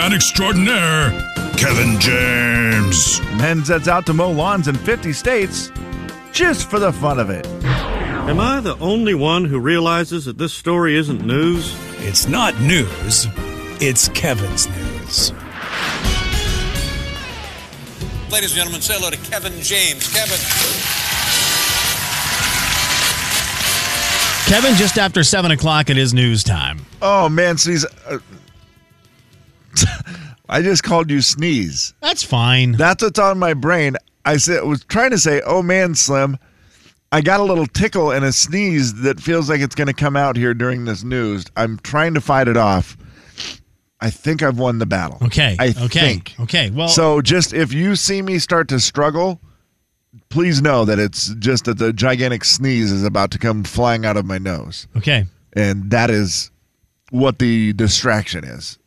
winning newsman extraordinaire, Kevin James. Men sets out to mow lawns in 50 states just for the fun of it. Am I the only one who realizes that this story isn't news? It's not news, it's Kevin's news. Ladies and gentlemen, say hello to Kevin James. Kevin. Kevin, just after 7 o'clock, it is news time. Oh, man, sneeze. Uh, I just called you sneeze. That's fine. That's what's on my brain. I said, was trying to say, oh, man, Slim. I got a little tickle and a sneeze that feels like it's going to come out here during this news. I'm trying to fight it off. I think I've won the battle. Okay. I okay. think. Okay. Well, So just if you see me start to struggle, please know that it's just that the gigantic sneeze is about to come flying out of my nose. okay. And that is what the distraction is.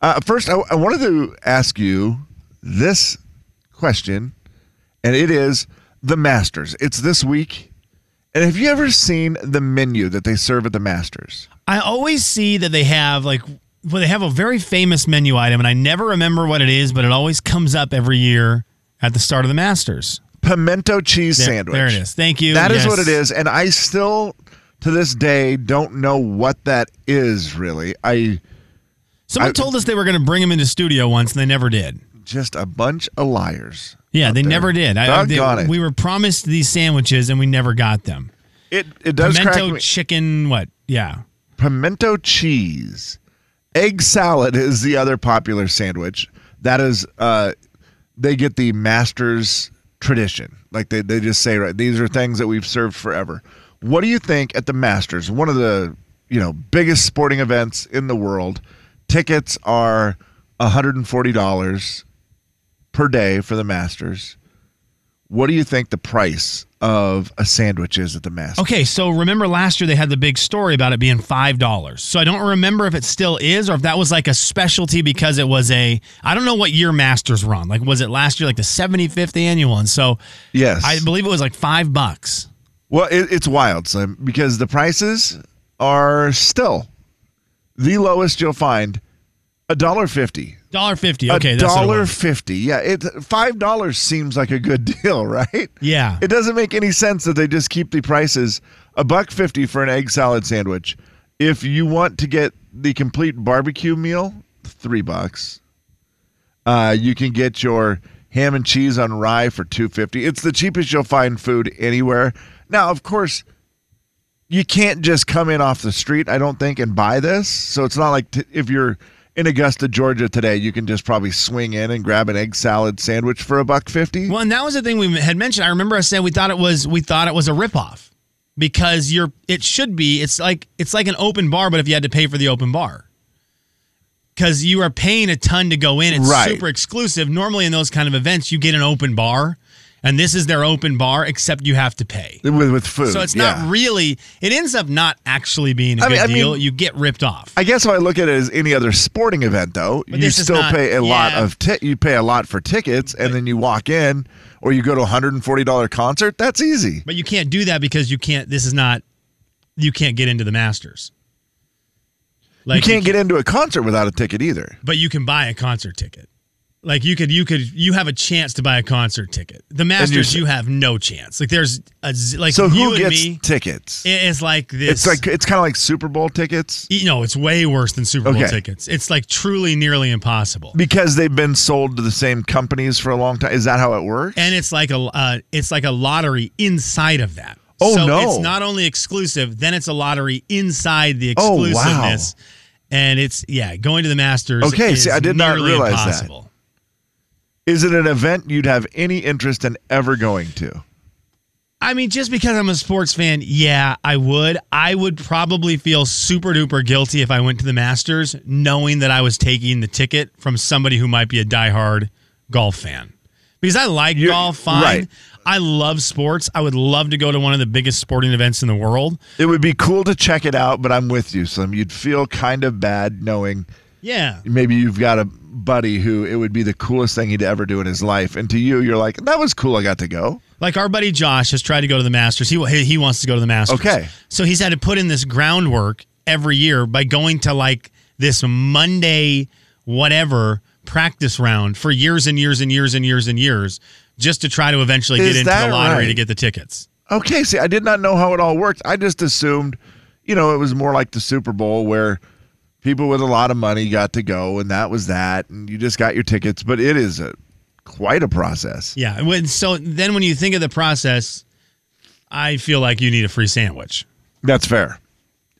Uh, first, I, I wanted to ask you this question, and it is the Masters. It's this week. And have you ever seen the menu that they serve at the Masters? I always see that they have like well, they have a very famous menu item, and I never remember what it is, but it always comes up every year at the start of the Masters. Pimento cheese There, sandwich. there it is. Thank you. That is Yes. what it is, and I still, to this day, don't know what that is. Really, I Someone I- told us they were going to bring him into studio once, and they never did. just a bunch of liars. Yeah, they there. never did. I, they- it. We were promised these sandwiches, and we never got them. It it does Pimento crack me. chicken, what? Yeah. Pimento cheese, egg salad is the other popular sandwich. That is, uh, they get the master's tradition. Like they they just say right. These are things that we've served forever. What do you think at the Masters? One of the you know biggest sporting events in the world. Tickets are hundred and forty dollars per day for the Masters. What do you think the price of a sandwich is at the Masters? Okay, so remember last year they had the big story about it being five dollars. So I don't remember if it still is or if that was like a specialty because it was a I don't know what year Masters run. Like was it last year like the 75th annual? And so Yes, I believe it was like five bucks. Well, it, it's wild, Slim, because the prices are still the lowest you'll find. A dollar fifty. Dollar fifty. Okay, a that's what it dollar fifty. Yeah, it five dollars seems like a good deal, right? Yeah. It doesn't make any sense that they just keep the prices a buck fifty for an egg salad sandwich. If you want to get the complete barbecue meal, three bucks. Uh, you can get your ham and cheese on rye for two fifty. It's the cheapest you'll find food anywhere. Now, of course, you can't just come in off the street. I don't think and buy this. So it's not like t- if you're in Augusta, Georgia today, you can just probably swing in and grab an egg salad sandwich for a buck fifty. Well, and that was the thing we had mentioned. I remember I said we thought it was we thought it was a ripoff because you're it should be it's like it's like an open bar, but if you had to pay for the open bar. Because you are paying a ton to go in. It's Right. super exclusive. Normally in those kind of events, you get an open bar, and this is their open bar, except you have to pay. with with food. So it's yeah. not really. It ends up not actually being a I good mean- I deal. mean- you get ripped off. I guess if I look at it as any other sporting event, though, But you still not- pay a lot of ti- you pay a lot for tickets, and then you walk in, or you go to a hundred and forty dollar concert. That's easy. But you can't do that because you can't. This is not. You can't get into the Masters. you can't get into a concert without a ticket either. but you can buy a concert ticket. Like you could, you could, you have a chance to buy a concert ticket. The Masters, you have no chance. Like there's a like So you who and gets me. tickets? It's like this. It's like it's kind of like Super Bowl tickets you know, it's way worse than Super Bowl Okay. tickets. It's like truly nearly impossible. because they've been sold to the same companies for a long time. Is that how it works? And it's like a, uh, it's like a lottery inside of that. Oh, so no. It's not only exclusive, then it's a lottery inside the exclusiveness. Oh, wow. And it's yeah, going to the Masters. Okay, is see, I did not nearly realize that. Is it an event you'd have any interest in ever going to? I mean, just because I'm a sports fan, yeah, I would. I would probably feel super duper guilty if I went to the Masters knowing that I was taking the ticket from somebody who might be a diehard golf fan. Because I like You're- golf, fine. right. I love sports. I would love to go to one of the biggest sporting events in the world. It would be cool to check it out, but I'm with you, Slim. You'd feel kind of bad knowing Yeah. maybe you've got a buddy who it would be the coolest thing he'd ever do in his life, and to you, you're like, that was cool. I got to go. Like our buddy Josh has tried to go to the Masters. He he wants to go to the Masters. Okay. So he's had to put in this groundwork every year by going to like this Monday whatever practice round for years and years and years and years and years just to try to eventually Is get into the lottery right? to get the tickets. Okay, see, I did not know how it all worked. I just assumed, you know, it was more like the Super Bowl where people with a lot of money got to go, and that was that, and you just got your tickets. But it is a quite a process. Yeah. When, so then when you think of the process, I feel like you need a free sandwich. That's fair.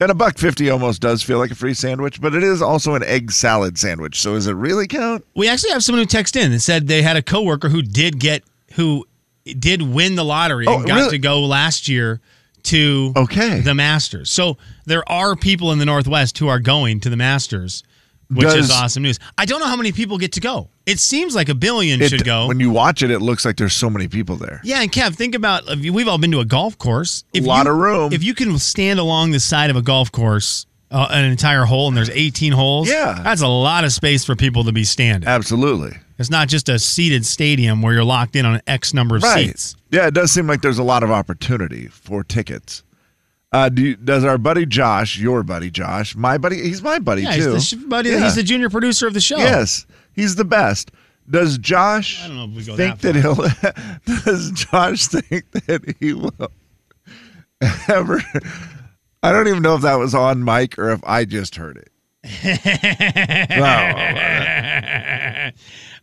And a buck fifty almost does feel like a free sandwich, but it is also an egg salad sandwich. So does it really count? We actually have someone who texted in and said they had a coworker who did get who did win the lottery oh, and Oh, got really? to go last year to Okay. the Masters. So there are people in the Northwest who are going to the Masters, which is awesome news. I don't know how many people get to go. It seems like a billion It- should go. When you watch it, it looks like there's so many people there. yeah, and Kev, think about if you- we've all been to a golf course. If a Lot you- of room. If you can stand along the side of a golf course, uh, an entire hole, and there's 18 holes. Yeah. that's a lot of space for people to be standing. Absolutely. It's not just a seated stadium where you're locked in on an X number of Right. seats. Yeah, it does seem like there's a lot of opportunity for tickets. Uh, do you, does our buddy Josh, your buddy Josh, my buddy, he's my buddy Yeah, too. he's the buddy. Yeah. He's the junior producer of the show. Yes, he's the best. Does Josh I don't know if we go think that that, he'll? does Josh think that he will ever? I don't even know if that was on mic or if I just heard it. Wow.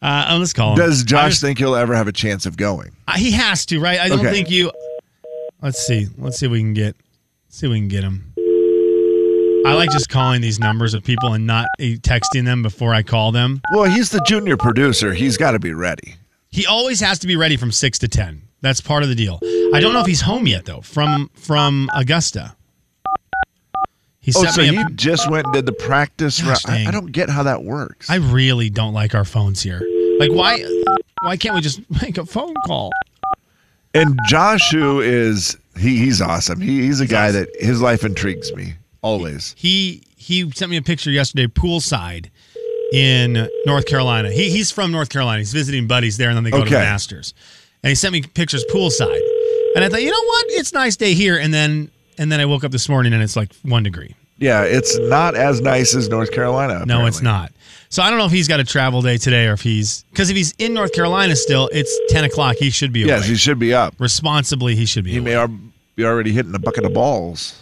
Uh, let's call him. Does Josh just- think he'll ever have a chance of going? Uh, he has to, right? I don't Okay. think you. Let's see. Let's see if we can get. See if we can get him. I like just calling these numbers of people and not texting them before I call them. Well, he's the junior producer. He's got to be ready. He always has to be ready from six to ten. That's part of the deal. I don't know if he's home yet though. From from Augusta. He Oh, so a, just went and did the practice Gosh. I. I don't get how that works. I really don't like our phones here. Like why why can't we just make a phone call? And Joshu is he, he's awesome. He, he's a guy that his life intrigues me always. He he sent me a picture yesterday poolside in North Carolina. He he's from North Carolina. He's visiting buddies there and then they go to the Masters. And he sent me pictures poolside. And I thought, "You know what? It's a nice day here." And then and then I woke up this morning and it's like 1 degree. Yeah, it's not as nice as North Carolina. No, it's not. So I don't know if he's got a travel day today or if he's because if he's in North Carolina still, it's 10 o'clock. He should be awake. Yes, he should be up. Responsibly, he should be. He awake. may al- be already hitting a bucket of balls.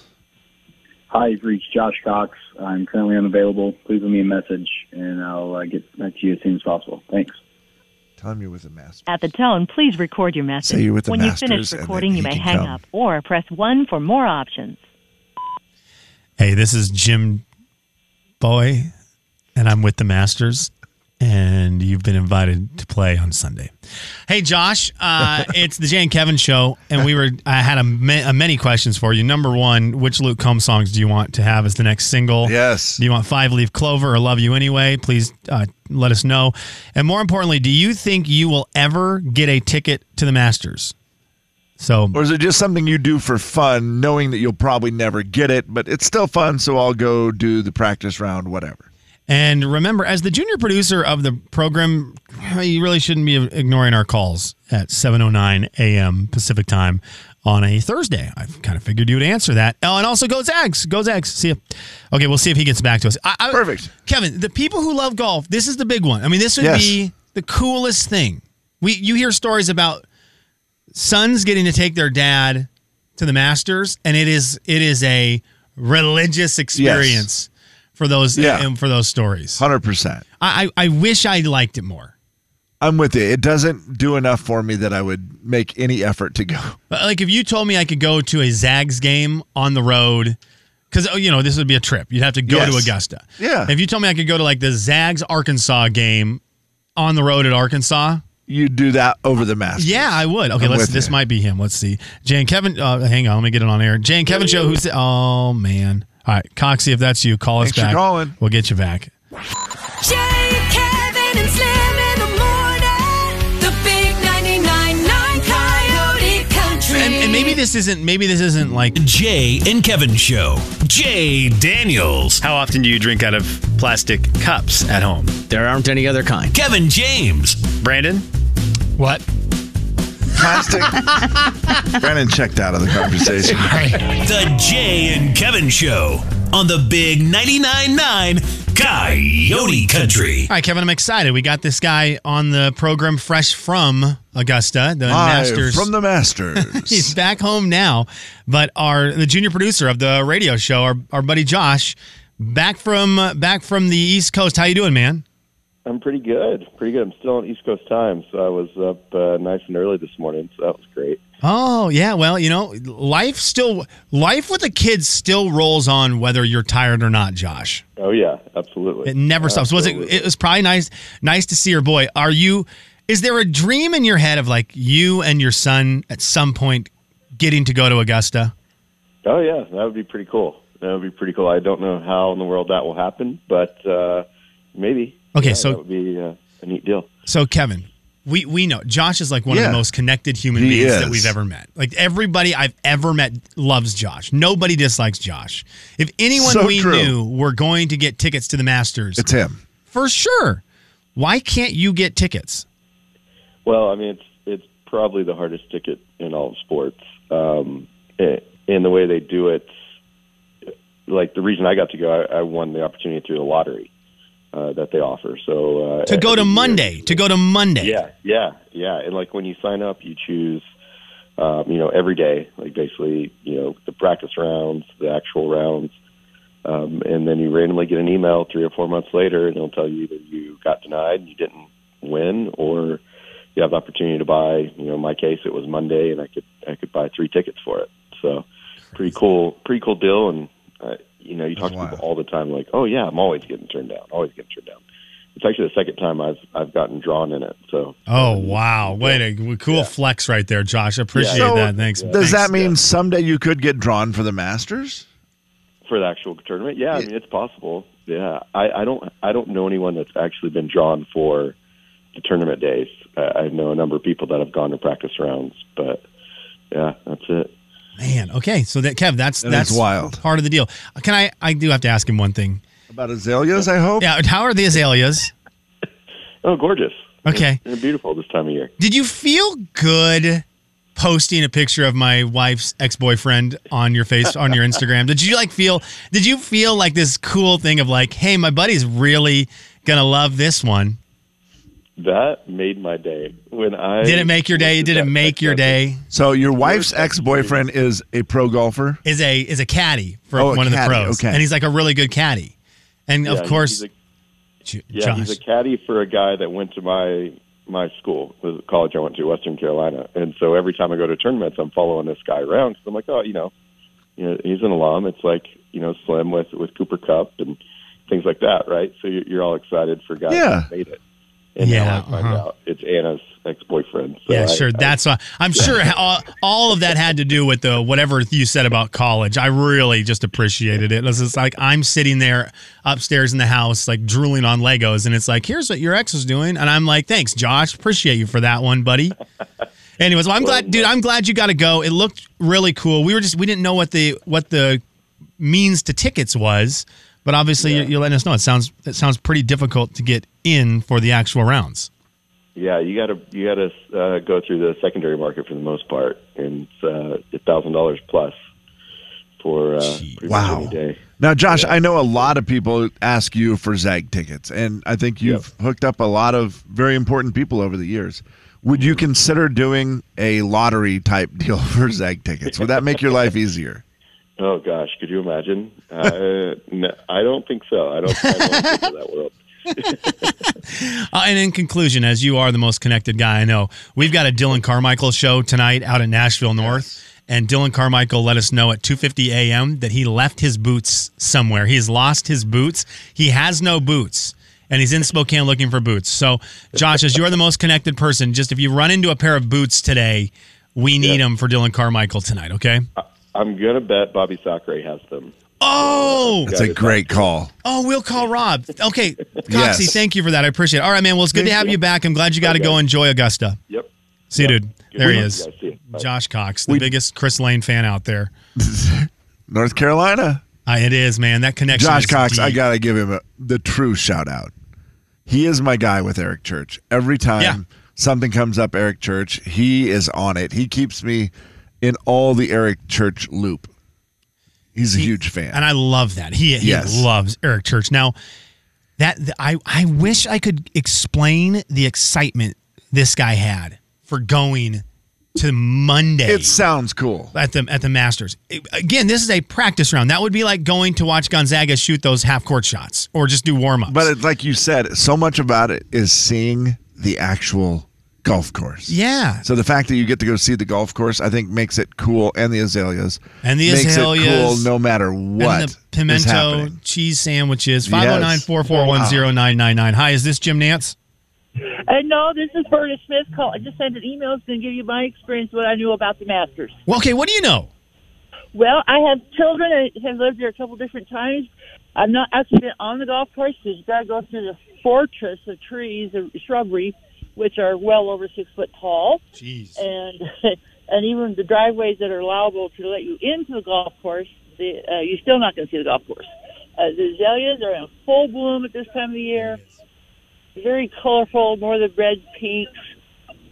Hi, you've reached Josh Cox. I'm currently unavailable. Please leave me a message, and I'll uh, get back to you as soon as possible. Thanks. Tell him you're with the master. At the tone, please record your message. Say you're with the when you Masters finish and that recording, you may hang come. up or press 1 for more options. Hey, this is Jim Boy, and I'm with the Masters, and you've been invited to play on Sunday. Hey, Josh, uh, it's the Jay and Kevin show, and we were I had a, ma- a many questions for you. Number one, which Luke Combs songs do you want to have as the next single? Yes. Do you want Five Leaf Clover or Love You Anyway? Please uh, let us know. And more importantly, do you think you will ever get a ticket to the Masters? So Or is it just something you do for fun, knowing that you'll probably never get it, but it's still fun, so I'll go do the practice round, whatever. And remember, as the junior producer of the program, you really shouldn't be ignoring our calls at 7:09 a.m. Pacific time on a Thursday. I kind of figured you would answer that. Oh, and also go Zags, go Zags. See you. Okay, we'll see if he gets back to us. I, I, Perfect. Kevin. The people who love golf, this is the big one. I mean, this would Yes. be the coolest thing. We you hear stories about sons getting to take their dad to the Masters, and it is it is a religious experience for those Yeah. and for those stories. 100%. I, I I wish I liked it more. I'm with you. It doesn't do enough for me that I would make any effort to go. Like if you told me I could go to a Zags game on the road, because you know this would be a trip. You'd have to go to Augusta. Yeah. If you told me I could go to like the Zags Arkansas game on the road at Arkansas, You do that over the Masters. yeah, I would. Okay, I'm let's. This you. might be him. Let's see. Jay and Kevin. Uh, hang on, let me get it on air. Jay and Kevin show. Who's? The, oh man. All right, Coxie, if that's you, call us Thanks for back. calling. We'll get you back. Jay, Kevin, and Slim in the morning. The big 99.9 Coyote Country. And, and maybe this isn't. Maybe this isn't like Jay and Kevin Show. Jay Daniels. How often do you drink out of plastic cups at home? There aren't any other kind. Kevin James. Brandon? what. Plastic. Brandon checked out of the conversation. The Jay and Kevin Show on the Big 99.9 9 Coyote Country. All right, Kevin, I'm excited. We got this guy on the program fresh from Augusta, the Live Masters. from the Masters. He's back home now, but our the junior producer of the radio show, our, our buddy Josh, back from back from the East Coast. How you doing, man? I'm pretty good. Pretty good. I'm still on East Coast time, so I was up uh, nice and early this morning, so that was great. Oh yeah, well you know, life still life with the kids still rolls on whether you're tired or not, Josh. Oh yeah, absolutely. It never stops. Was it? Absolutely. It was probably nice nice to see your boy. Are you? Is there a dream in your head of like you and your son at some point getting to go to Augusta? Oh yeah, that would be pretty cool. That would be pretty cool. I don't know how in the world that will happen, but uh, maybe. Okay, Yeah, so- that would be uh, a neat deal. So Kevin, we we know Josh is like one of the most connected human He beings is. that we've ever met. Like everybody I've ever met loves Josh. Nobody dislikes Josh. If anyone So we true. knew were going to get tickets to the Masters, it's him. for sure. Why can't you get tickets? Well, I mean, it's it's probably the hardest ticket in all of sports. Um, eh, in the way they do it, like the reason I got to go, I, I won the opportunity through the lottery uh, that they offer. So uh, To go to year- Monday, to go to Monday. Yeah, yeah, yeah. And like when you sign up, you choose, um, you know, every day, like basically, you know, the practice rounds, the actual rounds, um, and then you randomly get an email three or four months later, and it'll tell you either you got denied, and you didn't win, or you have the opportunity to buy. You know, in my case, it was Monday, and I could I could buy three tickets for it. So pretty cool, pretty cool deal. And uh, you know, you talk to people all the time, like, oh yeah, I'm always getting turned down, always getting turned down. It's actually the second time I've I've gotten drawn in it. So Oh wow! Wait a cool flex right there, Josh. I appreciate So, that. Thanks. Does Thanks. that mean someday you could get drawn for the Masters? for the actual tournament, yeah, I mean it's possible. Yeah, I, I don't I don't know anyone that's actually been drawn for the tournament days. I, I know a number of people that have gone to practice rounds, but yeah, that's it. Man, okay. So that Kev, that's That that's wild. part of the deal. Can I? I do have to ask him one thing. About azaleas, I hope. Yeah. How are the azaleas? Oh, gorgeous. Okay. They're beautiful this time of year. Did you feel good posting a picture of my wife's ex-boyfriend on your face on your Instagram? Did you like feel did you feel like this cool thing of like, hey, my buddy's really gonna love this one? That made my day when I Did it make your day? Did it make your day? So your wife's ex-boyfriend is a pro golfer. Is a is a caddy for Oh, a one of the pros. okay. And he's like a really good caddy. And Yeah, of course he's a- J- Yeah, Josh. he's a caddy for a guy that went to my my school, the college I went to, Western Carolina. And so every time I go to tournaments, I'm following this guy around because I'm like, oh, you know, you know, he's an alum. It's like you know, Slim with with Cooper Cup and things like that, right? So you're, you're all excited for guys Yeah. that made it. And Yeah, now I find uh-huh. out it's Anna's ex boyfriend. So yeah, I- sure. I- That's why I'm sure all, all of that had to do with the whatever you said about college. I really just appreciated it. It's just like I'm sitting there upstairs in the house, like drooling on Legos, and it's like, here's what your ex was doing, and I'm like, thanks, Josh, appreciate you for that one, buddy. Anyways, well, I'm glad, dude. I'm glad you got to go. It looked really cool. We were just we didn't know what the what the means to tickets was, but obviously you, you're letting us know. It sounds it sounds pretty difficult to get in for the actual rounds. Yeah, you got to you got to uh, go through the secondary market for the most part, and it's uh, a thousand dollars plus for uh, Wow. much any day. Now, Josh, I know a lot of people ask you for Zag tickets, and I think you've hooked up a lot of very important people over the years. Would you consider doing a lottery type deal for Zag tickets? Would that make your life easier? Oh gosh, could you imagine? Uh, no, I don't think so. I don't. I don't think of that world. Uh, and in conclusion, as you are the most connected guy I know, we've got a Dylan Carmichael show tonight out at Nashville North. And Dylan Carmichael let us know at 2:50 a.m. that he left his boots somewhere. He's lost his boots. He has no boots, and he's in Spokane looking for boots. So, Josh, as you are the most connected person, just if you run into a pair of boots today, we need them for Dylan Carmichael tonight. Okay? I'm gonna bet Bobby Sacre has them. Oh, That's a great call. Oh, we'll call Rob. Okay, Coxie, Yes. thank you for that. I appreciate it. All right, man. Well, it's good to have you back. I'm glad you got to go enjoy Augusta. Yep. See you, dude. Good There he is. guys. See you. Bye. Josh Cox, the biggest Chris Lane fan out there. North Carolina. Uh, it is, man. That connection. Josh is Cox, I deep. got to give him a, the true shout out. He is my guy with Eric Church. Every time Yeah. something comes up Eric Church, he is on it. He keeps me in all the Eric Church loop. He's a huge fan. and I love that. He he Yes. loves Eric Church. Now, that I I wish I could explain the excitement this guy had for going to Monday. It sounds cool. at the at the Masters. It- again, this is a practice round. That would be like going to watch Gonzaga shoot those half court shots or just do warm ups. But it, like you said, so much about it is seeing the actual golf course. yeah, So the fact that you get to go see the golf course, I think, makes it cool, and the azaleas, And the makes azaleas. it cool no matter what and the pimento happening. cheese sandwiches. Yes. 509 441 0999. Hi, is this Jim Nantz? Uh, no, this is Berta Smith. Call. I just sent an email. It's going to give you my experience, what I knew about the Masters. Well, okay, what do you know? Well, I have children I have lived there a couple different times. I've not actually been on the golf course because you got to go through the fortress of trees and shrubbery, which are well over six foot tall. Jeez. And and even the driveways that are allowable to let you into the golf course, the, uh, you're still not going to see the golf course. Uh, the azaleas are in full bloom at this time of the year. Very colorful, more the red pinks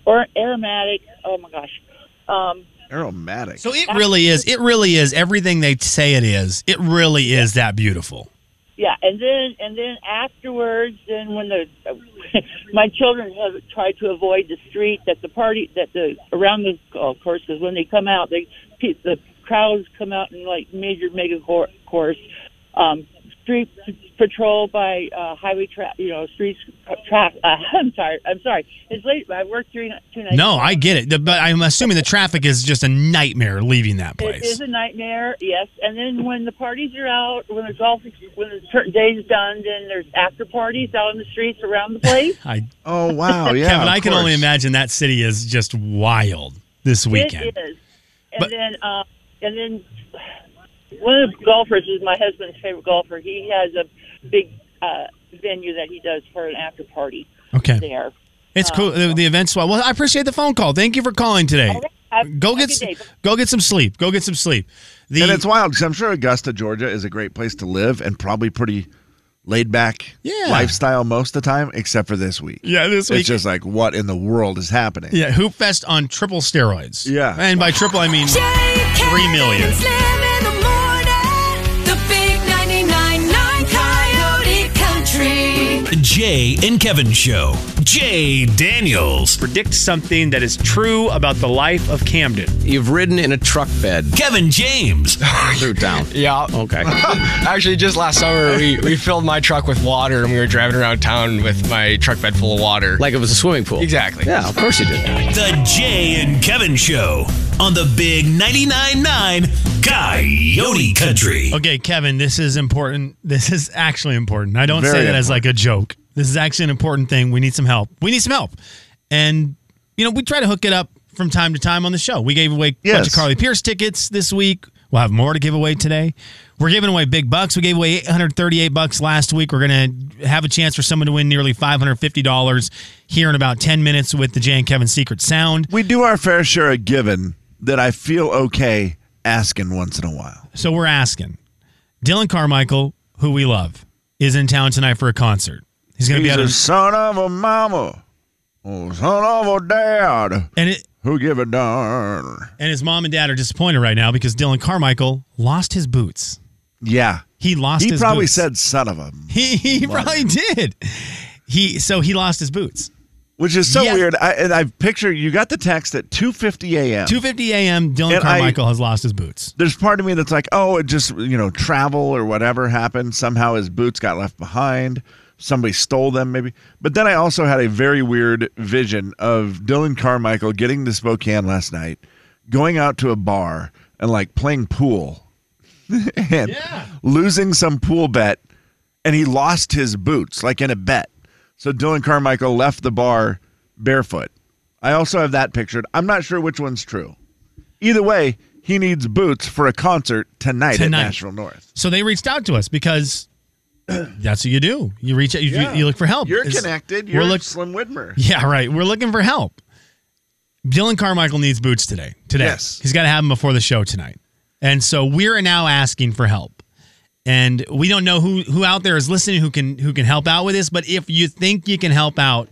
or aromatic. Oh my gosh. Um, Aromatic. So it really is. It really is everything they say it is. It really is that beautiful. Yeah, and then and then afterwards, then when the my children have tried to avoid the street that the party that the around the golf course because when they come out, they the crowds come out in like major mega cor- course. Um, street patrol by uh, highway tra- you know streets tra- uh, I'm sorry I'm sorry it's late I worked three two nights No, I get it. The- But I'm assuming the traffic is just a nightmare leaving that place. It is a nightmare, yes. And then when the parties are out, when the golf, when the certain day is done, then there's after parties out in the streets around the place. I, oh, wow. Yeah. Kevin, of I can only imagine that city is just wild this weekend. It is. And But- then, uh, and then one of the golfers is my husband's favorite golfer. He has a big uh, venue that he does for an after party Okay. there. It's Um, cool. The, the event's well. Well, I appreciate the phone call. Thank you for calling today. Okay. Go get a good day. go get some sleep. Go get some sleep. The and it's wild because I'm sure Augusta, Georgia is a great place to live and probably pretty laid back Yeah. lifestyle most of the time, except for this week. yeah, this week It's just like, what in the world is happening? yeah, Hoopfest on triple steroids. Yeah. and by triple I mean Jay, Three million. Jay and Kevin Show. Jay Daniels. Predict something that is true about the life of Camden. You've ridden in a truck bed. Kevin James. Root down. Yeah. Okay. Actually, just last summer, we, we filled my truck with water and we were driving around town with my truck bed full of water. Like it was a swimming pool. Exactly. Yeah, of course you did. The Jay and Kevin Show on the Big 99.9 Coyote Country. Okay, Kevin, this is important. This is actually important. I don't Very say that as like a joke. This is actually an important thing. We need some help. We need some help. And, you know, we try to hook it up from time to time on the show. We gave away a bunch of Carly Pearce tickets this week. We'll have more to give away today. We're giving away big bucks. We gave away 838 bucks last week. We're going to have a chance for someone to win nearly $550 here in about 10 minutes with the Jay and Kevin Secret Sound. We do our fair share of giving that I feel okay asking once in a while. So we're asking. Dylan Carmichael, who we love, is in town tonight for a concert. He's going to be at a a, son of a mama, oh, son of a dad, and it, who give a darn. and his mom and dad are disappointed right now because Dylan Carmichael lost his boots. Yeah. He lost He probably boots. said son of a, he he probably did. He so he lost his boots. which is so Yeah. weird. I, and I picture you got the text at 2.50 a.m. 2:50 a.m. Dylan And I- Carmichael has lost his boots. There's part of me that's like, oh, it just, you know, travel or whatever happened. Somehow his boots got left behind. Somebody stole them, maybe. But then I also had a very weird vision of Dylan Carmichael getting to Spokane last night, going out to a bar and like playing pool and losing some pool bet. And he lost his boots, like in a bet. So Dylan Carmichael left the bar barefoot. I also have that pictured. I'm not sure which one's true. Either way, he needs boots for a concert tonight, Tonight. at Nashville North. So they reached out to us because that's what you do. You reach out. You, Yeah. you look for help. You're It's- connected. we're You're look- Slim Whitman. Yeah, right. We're looking for help. Dylan Carmichael needs boots today. Today, Yes. he's got to have them before the show tonight, and so we're now asking for help. And we don't know who who out there is listening who can who can help out with this. But if you think you can help out,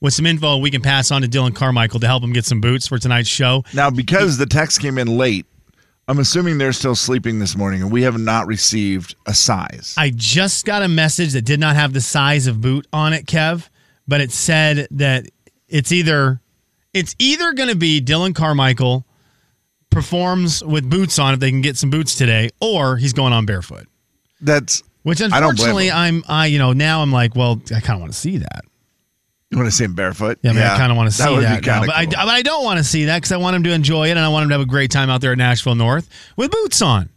with some info we can pass on to Dylan Carmichael to help him get some boots for tonight's show. Now, because the text came in late, I'm assuming they're still sleeping this morning, and we have not received a size. I just got a message that did not have the size of boot on it, Kev, but it said that it's either it's either going to be Dylan Carmichael performs with boots on if they can get some boots today, or he's going on barefoot. That's Which I unfortunately. I'm I you know now I'm like, well, I kind of want to see that. You want to see him barefoot? Yeah, I, mean, I kind of want to see that, be now, kinda I, but I don't want to see that because I want him to enjoy it and I want him to have a great time out there at Nashville North with boots on.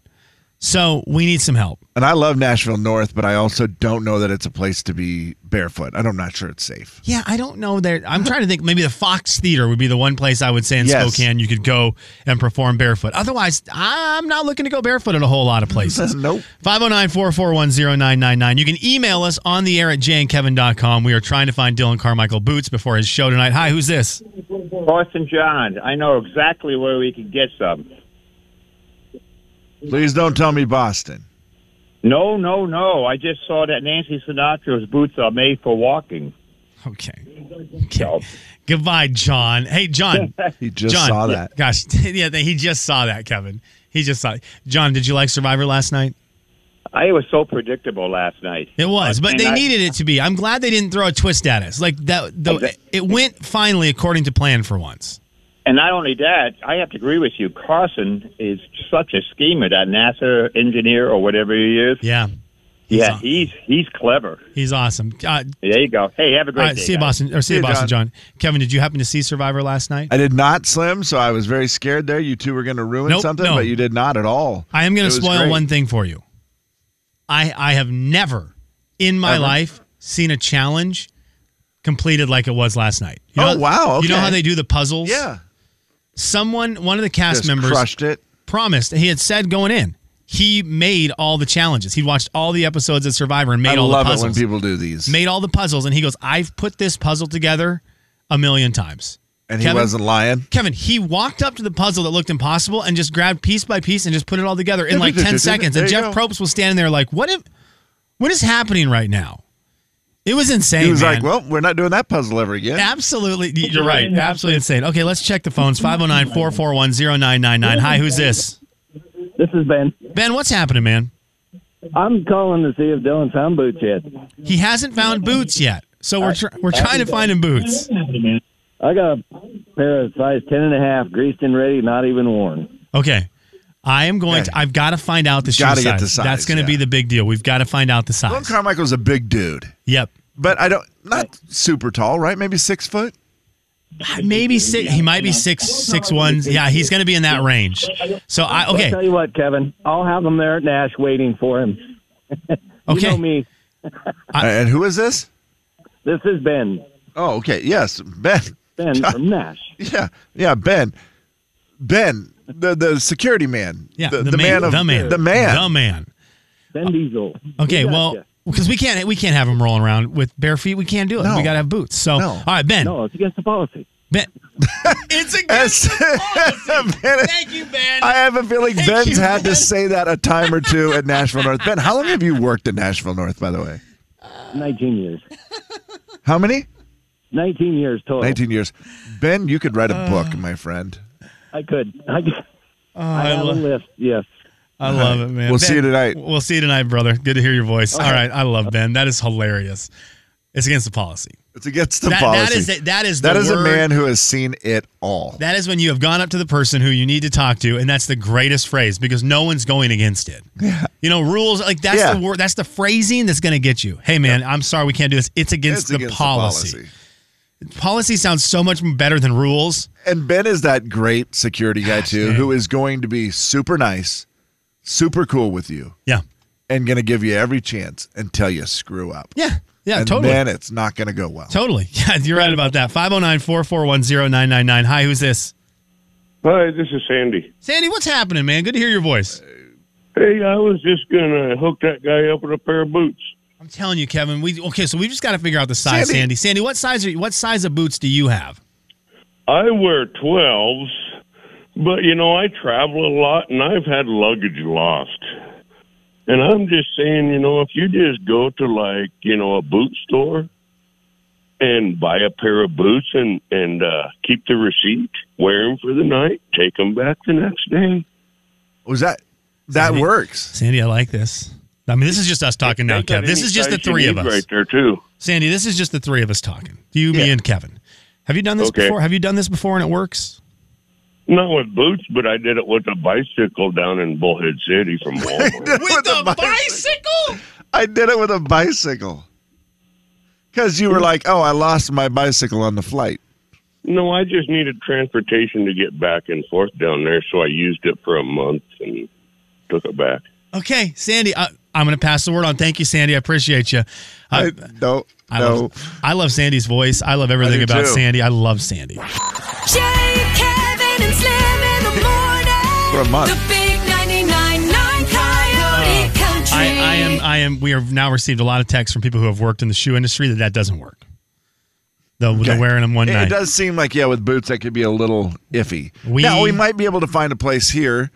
So we need some help. And I love Nashville North, but I also don't know that it's a place to be barefoot. I'm not sure it's safe. Yeah, I don't know there. I'm trying to think. Maybe the Fox Theater would be the one place I would say in Yes. Spokane you could go and perform barefoot. Otherwise, I'm not looking to go barefoot in a whole lot of places. nope. 509 441 0999. You can email us on the air at jayandkevin.com. We are trying to find Dylan Carmichael boots before his show tonight. Hi, who's this? Boston John, I know exactly where we can get some. Please don't tell me Boston. No, no, no. I just saw that Nancy Sinatra's boots are made for walking. Okay. Okay. Goodbye, John. Hey, John. He just John, saw that. Gosh, yeah, he just saw that, Kevin. He just saw it. John, did you like Survivor last night? I was so predictable last night. It was, but And they I- needed it to be. I'm glad they didn't throw a twist at us. Like that, the, it went finally according to plan for once. And not only that, I have to agree with you. Carson is such a schemer, that NASA engineer or whatever he is. Yeah, yeah, he's he's clever. he's awesome. Uh, There you go. Hey, have a great all right, day. see you, guys. Boston, or see you, Boston, John. Kevin, did you happen to see Survivor last night? I did not, Slim, so I was very scared there. You two were going to ruin Nope, something, no. but you did not at all. I am going to spoil great. one thing for you. I I have never in my Ever? life seen a challenge completed like it was last night. You Oh, know, wow, You know how they do the puzzles? Yeah. Someone, one of the cast Just members, crushed it. promised. He had said going in, he made all the challenges. He watched all the episodes of Survivor and made I all love the it when people do these. made all the puzzles, and he goes, "I've put this puzzle together a million times." and he wasn't lying. Kevin, he walked up to the puzzle that looked impossible and just grabbed piece by piece and just put it all together in like 10 seconds. And Jeff go. Probst was standing there like, what if, what is happening right now? It was insane. He was man. like, well, we're not doing that puzzle ever again. Absolutely. You're right. Absolutely insane. Okay, let's check the phones 509 441 0999. Hi, who's this? This is Ben. Ben, what's happening, man? I'm calling to see if Dylan found boots yet. He hasn't found boots yet. So we're, tr- we're trying to find him boots. I got a pair of size ten and a half, greased and ready, not even worn. Okay. I am going to, I've got to find out the shoe Gotta size. get the size, That's going to yeah. be the big deal. We've got to find out the size. Dylan Carmichael's a big dude, Yep. but I don't not super tall, right? Maybe six foot. Maybe six. He might be six six one. Yeah, he's going to be in that range. So I I'll okay. tell you what, Kevin. I'll have them there at Nash waiting for him. you Okay. know me. and who is this? This is Ben. Oh, okay. Yes, Ben. Ben from Nash. Yeah, yeah, Ben. Ben, the the security man. Yeah, the, the, the man, man of the man, the man. the man. Ben Diesel. Okay, We well, gotcha. because we can't we can't have him rolling around with bare feet. We can't do it. No. We got to have boots. So No. all right, Ben. No, it's against the policy. Ben. it's against the Ben, Thank you, Ben. I have a feeling Thank Ben's you, had Ben. to say that a time or two at Nashville North. Ben, how long have you worked at Nashville North, by the way? Nineteen years. How many? Nineteen years total. 19 years. Ben, you could write a Uh. book, my friend. I could. I could. Oh, I I, have lo- a list. Yes. I love it, man. We'll see you tonight. We'll see you tonight, brother. Good to hear your voice. All right, I love Ben. That is hilarious. It's against the policy. It's against the That- policy. that is that is That the is a man who has seen it all. That is when you have gone up to the person who you need to talk to, and that's the greatest phrase because no one's going against it. Yeah. You know, rules like that's Yeah. the word. That's the phrasing that's going to get you. Hey, man, I'm sorry we can't do this. It's against, It's the, against policy. policy. Sounds so much better than rules. And Ben is that great security guy too, man. who is going to be super nice, super cool with you, Yeah, and going to give you every chance until you screw up. yeah, yeah. and totally, then it's not going to go well. totally. Yeah, you're right about that. 509-441-0999. Hi, who's this? Hi, this is Sandy. Sandy, what's happening, man? Good to hear your voice. Hey, I was just gonna hook that guy up with a pair of boots. I'm telling you, Kevin. We okay. So we just got to figure out the size, Sandy. Sandy. Sandy, what size are you, what size of boots do you have? I wear twelves, but you know I travel a lot and I've had luggage lost. And I'm just saying, you know, if you just go to like you know a boot store and buy a pair of boots and and uh, keep the receipt, wear them for the night, take them back the next day. Was that that Sandy- works? Sandy, I like this. I mean, this is just us talking now, Got that Kev. This is just the three of us. right there too. Sandy, this is just the three of us talking. You, me, and Kevin. Have you done this Okay. before? Have you done this before and it works? Not with boots, but I did it with a bicycle down in Bullhead City from Walmart. with a bicycle? I did it with a bicycle. Because you were like, oh, I lost my bicycle on the flight. no, I just needed transportation to get back and forth down there, so I used it for a month and took it back. Okay, Sandy, I, I'm going to pass the word on. Thank you, Sandy. I appreciate you. I, no, I no. Love, I love Sandy's voice. I love everything do about too. Sandy. I love Sandy. Jay, Kevin, and Slim in the morning. For a month. The big 99.9 Coyote uh, Country. I, I am. I am. We have now received a lot of texts from people who have worked in the shoe industry that that doesn't work. The, the wearing them one it, night. It does seem like, yeah, with boots, that could be a little iffy. We- now, we might be able to find a place here,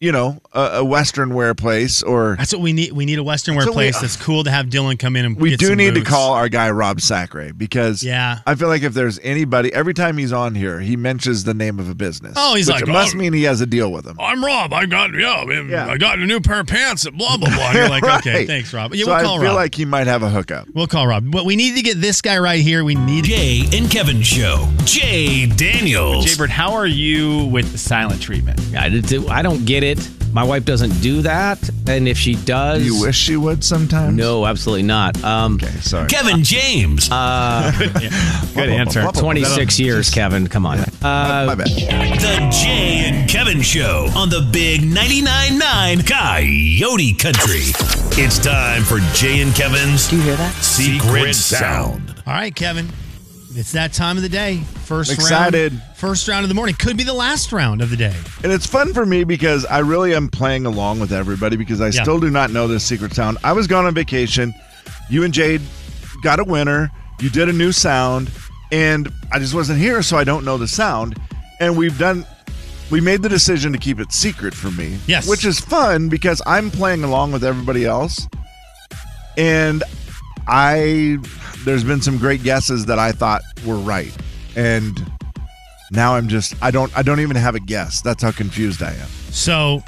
you know, a, a Western wear place, or That's what we need. We need a Western wear That's what we- place that's cool to have Dylan come in and we get do some need to call our guy Rob Sacre because Yeah. I feel like if there's anybody, every time he's on here, he mentions the name of a business. Oh, he's which like, it must "Oh." mean he has a deal with them. I'm Rob. I got yeah, man, Yeah. I got a new pair of pants at blah blah blah. And you're like, okay, thanks, Rob. Yeah, so we'll call I feel Rob. like he might have a hookup. we'll call Rob. But we need to get this guy right here. We need Jay and Kevin Show. Jay Daniels. Jaybird, how are you with the silent treatment? I, I don't get it. My wife doesn't do that, and if she does, You wish she would sometimes. no, absolutely not. Um, Okay, sorry. Kevin James. uh, Good answer. Twenty six years, Kevin. Come on. Uh, My bad. The Jay and Kevin Show on the Big 99.9 9 Coyote Country. It's time for Jay and Kevin's Do you hear that? Secret Sound. All right, Kevin. It's that time of the day. First Excited. round. First round of the morning. Could be the last round of the day. And it's fun for me because I really am playing along with everybody because I Yeah. still do not know this secret sound. I was gone on vacation. You and Jade got a winner. You did a new sound, and I just wasn't here, so I don't know the sound. And we've done. We made the decision to keep it secret from me. Yes. Which is fun because I'm playing along with everybody else. And I there's been some great guesses that I thought were right. And now I'm just I don't I don't even have a guess. That's how confused I am. So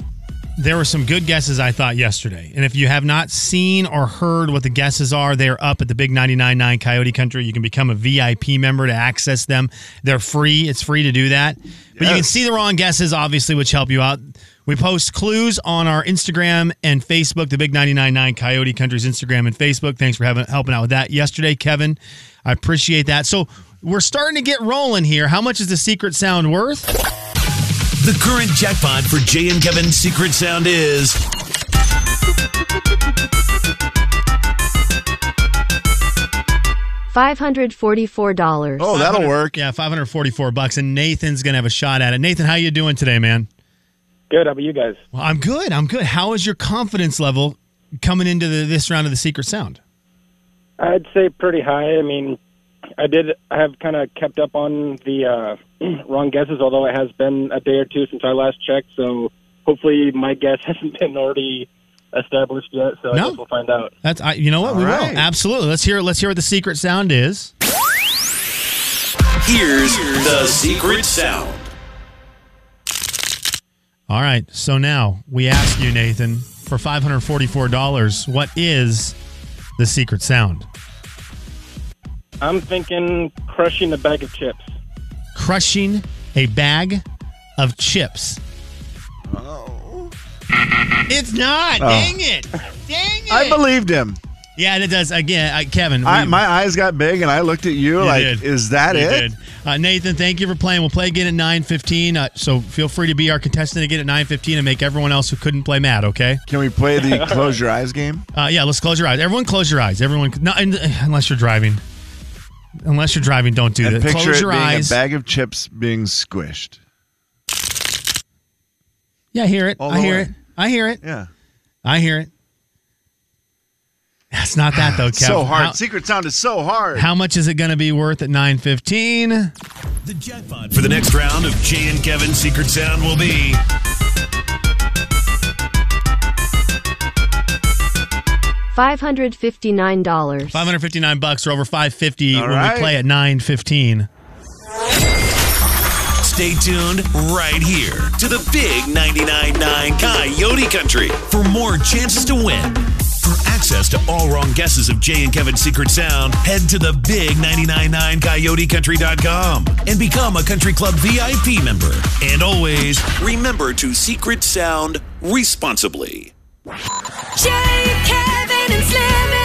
there were some good guesses I thought yesterday. And if you have not seen or heard what the guesses are, they're up at the Big 99.9 Coyote Country. You can become a VIP member to access them. They're free. It's free to do that. But you can see the wrong guesses, obviously, which help you out. We post clues on our Instagram and Facebook, the Big 99.9 Coyote Country's Instagram and Facebook. Thanks for having helping out with that yesterday, Kevin. I appreciate that. So we're starting to get rolling here. How much is the secret sound worth? The current jackpot for Jay and Kevin's Secret Sound is $544. Oh, that'll work. Yeah, 544 bucks. And Nathan's going to have a shot at it. Nathan, how you doing today, man? Good. How about you guys? Well, I'm good. I'm good. How is your confidence level coming into the, this round of the Secret Sound? I'd say pretty high. I mean, I did have kind of kept up on the uh, wrong guesses, although it has been a day or two since I last checked. So hopefully my guess hasn't been already established yet. So I No. guess we'll find out. That's I, you know what All we right. will absolutely. Let's hear let's hear what the secret sound is. Here's the Secret Sound. All right. So now we ask you, Nathan, for five hundred forty-four dollars. What is the secret sound? I'm thinking crushing a bag of chips. Crushing a bag of chips. Oh. It's not. Oh. Dang it. Dang it. I believed him. Yeah, and it does. Again, I, Kevin. I, we- my eyes got big and I looked at you, You like, did. is that You it? Uh, Nathan, thank you for playing. We'll play again at 9.15, uh, so feel free to be our contestant again at 9.15 and make everyone else who couldn't play mad, okay? Can we play the close your eyes game? Uh, yeah, let's close your eyes. Everyone close your eyes. Everyone, no, unless you're driving. Unless you're driving, don't do and that. picture Close your being eyes. a bag of chips being squished. Yeah, I hear it. All I hear way. it. I hear it. Yeah. I hear it. That's not that though, Kev. so hard. How, Secret sound is so hard. how much is it going to be worth at 9.15? The jackpot for the next round of Jay and Kevin's Secret Sound will be $559. 559 bucks or over 550 All when right. we play at 915. Stay tuned right here to the Big 99.9 Coyote Country for more chances to win. For access to all wrong guesses of Jay and Kevin's Secret Sound, head to the Big 99.9 CoyoteCountry.com and become a Country Club VIP member. And always remember to Secret Sound responsibly. Jay, Kevin, and Slim